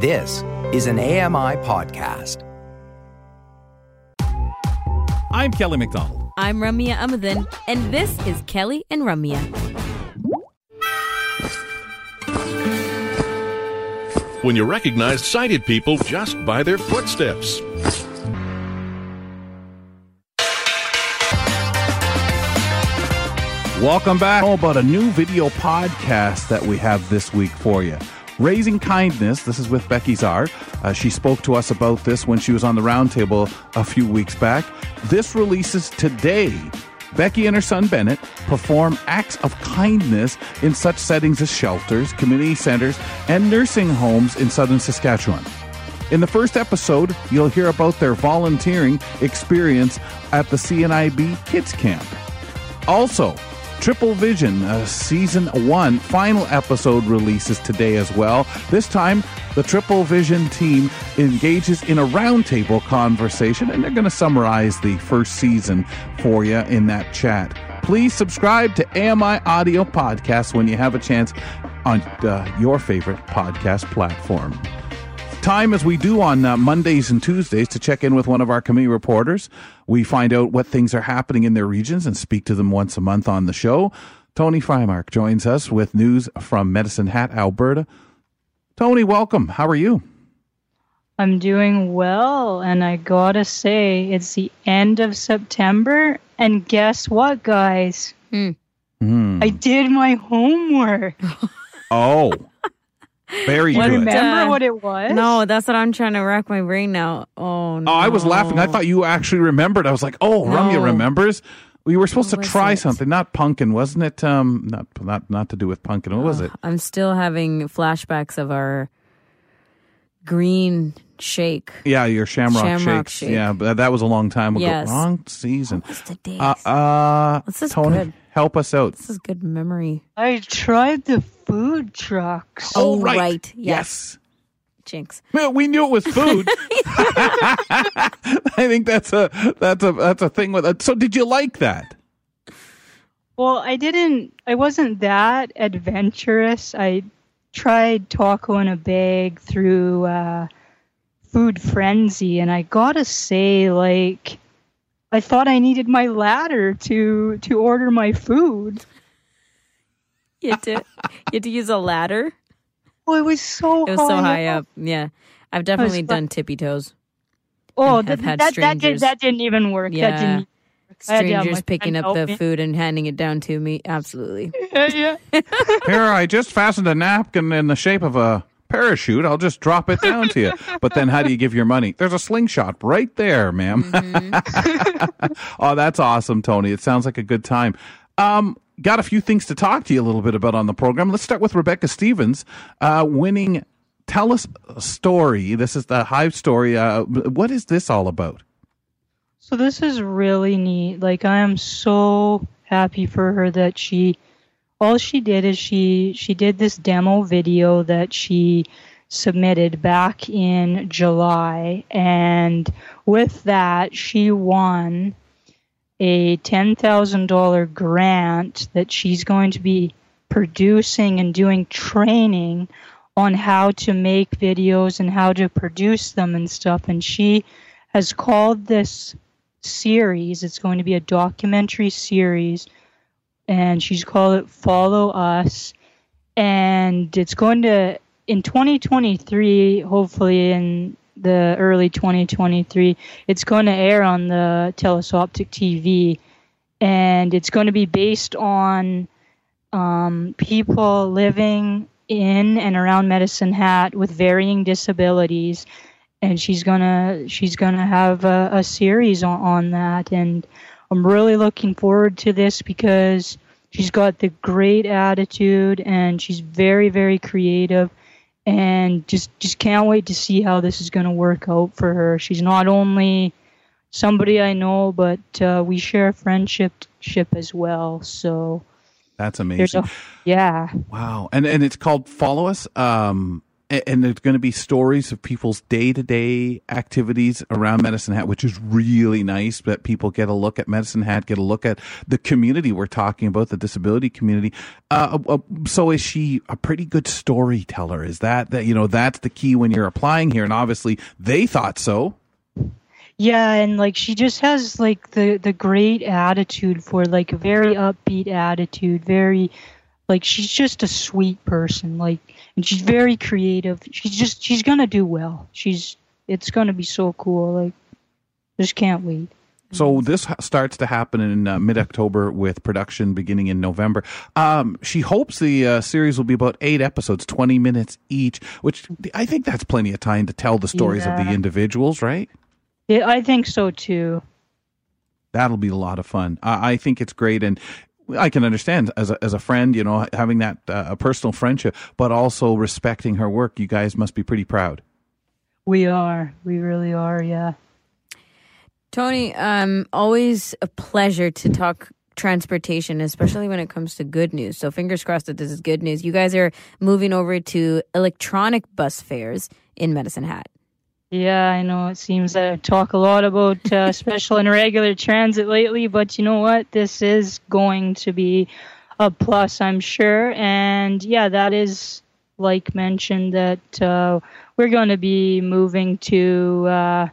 This is an AMI podcast. I'm Kelly McDonald. I'm Ramya Amuthan, and this is Kelly and Ramya. When you recognize sighted people just by their footsteps. Welcome back. Oh, about a new video podcast that we have this week for you. Raising Kindness. This is with Becky Czar. Uh, she spoke to us about this when she was on the roundtable a few weeks back. This releases today. Becky and her son Bennett perform acts of kindness in such settings as shelters, community centers, and nursing homes in southern Saskatchewan. In the first episode, you'll hear about their volunteering experience at the CNIB Kids Camp. Also, Triple Vision, uh, season one, final episode releases today as well. This time, the Triple Vision team engages in a roundtable conversation, and they're going to summarize the first season for you in that chat. Please subscribe to AMI Audio Podcasts when you have a chance on uh, your favorite podcast platform time as we do on uh, Mondays and Tuesdays to check in with one of our committee reporters. We find out what things are happening in their regions and speak to them once a month on the show. Tony Frymark joins us with news from Medicine Hat, Alberta. Tony, welcome. How are you? I'm doing well, and I gotta say, it's the end of September, and guess what, guys? Hmm. Mm. I did my homework. Oh, very Do you good. remember Uh, what it was? No, that's what I'm trying to rack my brain now. Oh no! Oh, I was laughing. I thought you actually remembered. I was like, "Oh, Ramya No. remembers." We were supposed What to try it? something, not pumpkin, wasn't it? Um, not not not to do with pumpkin. What was it? I'm still having flashbacks of our green shake. Yeah, your Shamrock, Shamrock shakes. shake. Yeah, but that was a long time ago. Yes. Wrong season. What's the date? Uh, uh, This is Tony, good. help us out. this is good memory. I tried the food trucks. Oh, right. Yes. Jinx. Well, we knew it was food. I think that's a that's a that's a thing with it. So, did you like that? Well, I didn't. I wasn't that adventurous. I tried taco in a bag through uh, Food Frenzy, and I gotta say, like, I thought I needed my ladder to to order my food. You had to, you had to use a ladder. Oh, it was so It was so high up. Yeah. I've definitely fun. done tippy toes. Oh, and that, have had that, that, did, strangers. that didn't even work. That Yeah. didn't. I had to have Strangers my picking friend up the me. food and handing it down to me. Absolutely. yeah, yeah. Here, I just fastened a napkin in the shape of a parachute. I'll just drop it down to you. But then, how do you give your money? There's a slingshot right there, ma'am. oh, that's awesome, Tony. It sounds like a good time. Um, got a few things to talk to you a little bit about on the program. Let's start with Rebecca Stevens uh, winning. Tell us a story. This is the Hive story. Uh, what is this all about? So this is really neat. Like I am so happy for her that she all she did is she she did this demo video that she submitted back in July and with that she won a $10,000 grant that she's going to be producing and doing training on how to make videos and how to produce them and stuff and she has called this series. It's going to be a documentary series, and she's called it Follow Us. And it's going to, in 2023, hopefully in the early 2023, it's going to air on the Telus Optik TV. And it's going to be based on um, people living in and around Medicine Hat with varying disabilities and she's gonna she's gonna have a, a series on, on that and i'm really looking forward to this because she's got the great attitude and she's very very creative and just just can't wait to see how this is going to work out for her she's not only somebody i know but uh, we share a friendship ship as well so That's amazing. a yeah Wow. And and it's called Follow Us. Um and there's going to be stories of people's day to day activities around Medicine Hat, which is really nice. That people get a look at Medicine Hat, get a look at the community we're talking about, the disability community. Uh, uh, so is she a pretty good storyteller? Is that that you know that's the key when you're applying here? And obviously they thought so. Yeah, and like she just has like the the great attitude for like very upbeat attitude, very like she's just a sweet person, like and she's very creative. She's just she's gonna do well. She's it's gonna be so cool. Like just can't wait. So this starts to happen in uh, mid-October with production beginning in November. Um, she hopes the uh, series will be about eight episodes, twenty minutes each, which I think that's plenty of time to tell the stories of the individuals, right? Yeah, I think so too. That'll be a lot of fun. I, I think it's great, and I can understand as a as a friend, you know, having that uh, a personal friendship, but also respecting her work. You guys must be pretty proud. We are. We really are. Yeah. Tony, um, always a pleasure to talk transportation, especially when it comes to good news. So fingers crossed that this is good news. You guys are moving over to electronic bus fares in Medicine Hat. Yeah, I know. It seems I talk a lot about uh, special and regular transit lately, but you know what? This is going to be a plus, I'm sure. And yeah, that is like mentioned that uh, we're going to be moving to uh,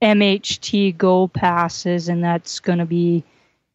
MHT Go passes, and that's going to be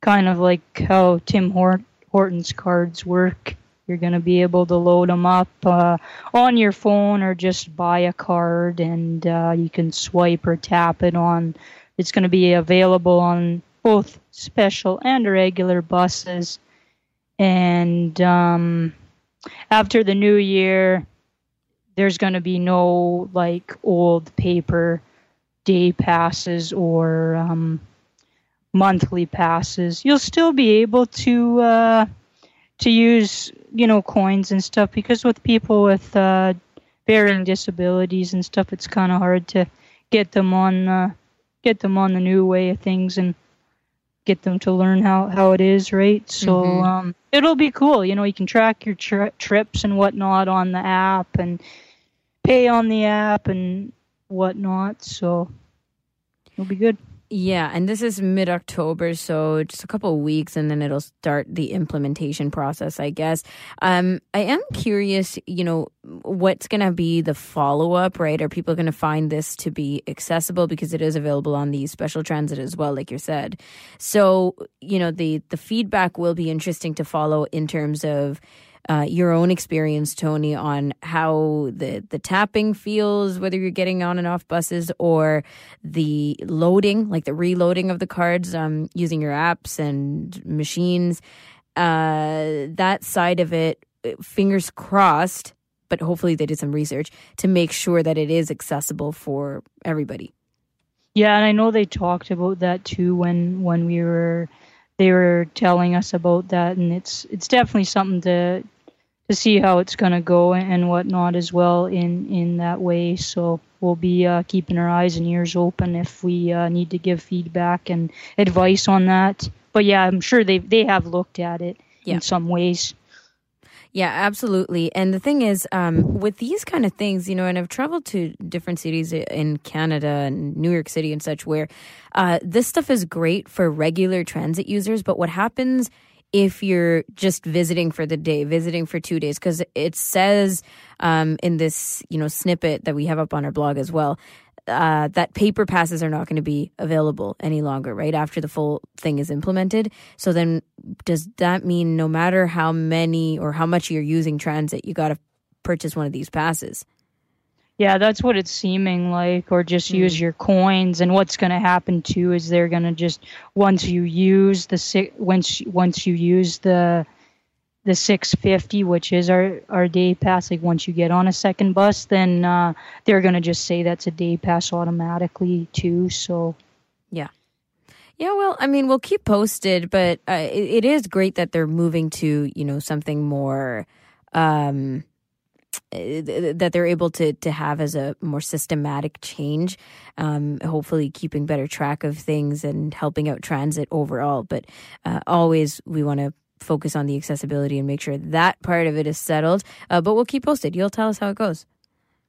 kind of like how Tim Hort- Hortons cards work. You're going to be able to load them up uh, on your phone or just buy a card and uh, you can swipe or tap it on. It's going to be available on both special and regular buses. And um, after the new year, there's going to be no like old paper day passes or um, monthly passes. You'll still be able to uh, to use you know coins and stuff because with people with uh, varying disabilities and stuff, it's kind of hard to get them on uh, get them on the new way of things and get them to learn how, how it is, right? So Mhm. um, it'll be cool. You know, you can track your tri- trips and whatnot on the app and pay on the app and whatnot. So it'll be good. Yeah, and this is mid October, so just a couple of weeks, and then it'll start the implementation process, I guess. Um, I am curious, you know, what's going to be the follow up, right? Are people going to find this to be accessible because it is available on the special transit as well, like you said? So, you know, the the feedback will be interesting to follow in terms of uh, your own experience, Tony, on how the the tapping feels, whether you're getting on and off buses or the loading, like the reloading of the cards, um, using your apps and machines. Uh, that side of it, fingers crossed. But hopefully, they did some research to make sure that it is accessible for everybody. Yeah, and I know they talked about that too when when we were they were telling us about that, and it's it's definitely something to to see how it's going to go and whatnot as well in in that way. So we'll be uh, keeping our eyes and ears open if we uh, need to give feedback and advice on that. But yeah, I'm sure they they have looked at it Yeah. in some ways. Yeah, absolutely. And the thing is, um, with these kind of things, you know, and I've traveled to different cities in Canada and New York City and such where uh, this stuff is great for regular transit users. But what happens if you're just visiting for the day, visiting for two days? Because it says um, in this, you know, snippet that we have up on our blog as well. Uh, that paper passes are not going to be available any longer, right? After the full thing is implemented. So then, does that mean no matter how many or how much you're using transit, you got to purchase one of these passes? Yeah, that's what it's seeming like, or just use your coins. And what's going to happen too is they're going to just once you use the once once you use the the 650, which is our our day pass. Like once you get on a second bus, then uh, they're going to just say that's a day pass automatically too. So Yeah. Yeah, well, I mean, we'll keep posted, but uh, it, it is great that they're moving to, you know, something more um eh, that they're able to to have as a more systematic change um hopefully keeping better track of things and helping out transit overall but uh, always we want to focus on the accessibility and make sure that part of it is settled uh, but we'll keep posted you'll tell us how it goes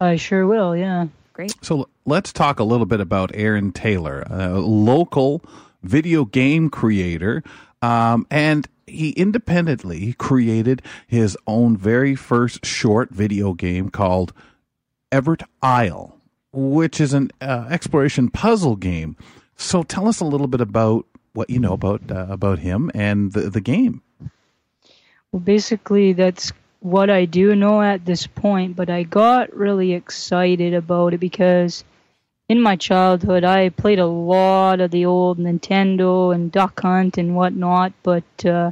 I sure will. Yeah. Great. So let's talk a little bit about Aaron Taylor, a local video game creator. Um, and he independently created his own very first short video game called Everett Isle, which is an uh, exploration puzzle game. So tell us a little bit about what you know about uh, about him and the the game. Well, basically, that's what I do know at this point, but I got really excited about it because in my childhood I played a lot of the old Nintendo and Duck Hunt and whatnot, but uh,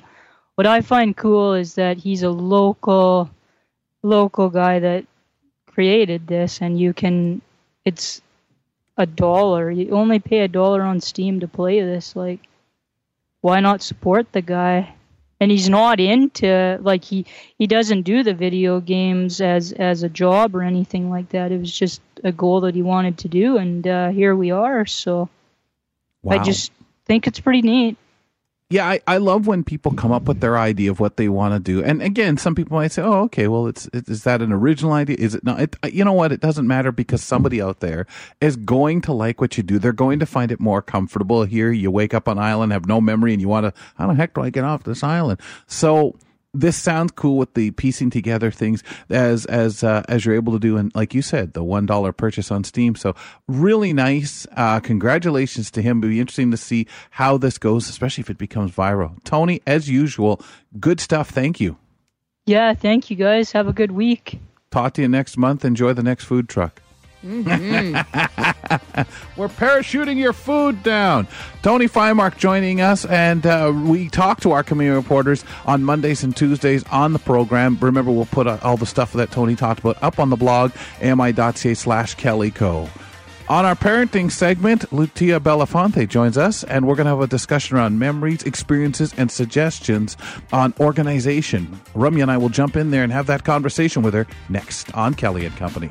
what I find cool is that he's a local local guy that created this and you can it's a dollar. You only pay a dollar on Steam to play this. Like, why not support the guy? And he's not into like he he doesn't do the video games as as a job or anything like that. It was just a goal that he wanted to do, and uh, here we are. So Wow. I just think it's pretty neat. Yeah, I, I love when people come up with their idea of what they want to do. And again, some people might say, "Oh, okay, well, it's it, is that an original idea? Is it not?" It, you know what? It doesn't matter because somebody out there is going to like what you do. They're going to find it more comfortable. Here, you wake up on island, have no memory, and you want to, how the heck do I get off this island? So this sounds cool with the piecing together things as as uh, as you're able to do. And like you said the one dollar purchase on steam. So really nice. Uh congratulations to him. It'll be interesting to see how this goes especially if it becomes viral. Tony as usual good stuff. Thank you. Yeah, thank you guys. Have a good week. talk to you next month. Enjoy the next food truck We're parachuting your food down. Tony Feimark joining us, and uh, we talk to our community reporters on Mondays and Tuesdays on the program. Remember, we'll put uh, all the stuff that Tony talked about up on the blog, ami.ca slash kellyco. On our parenting segment, Lucia Belafonte joins us, and we're going to have a discussion around memories, experiences, and suggestions on organization. Ramya and I will jump in there and have that conversation with her next on Kelly and Company.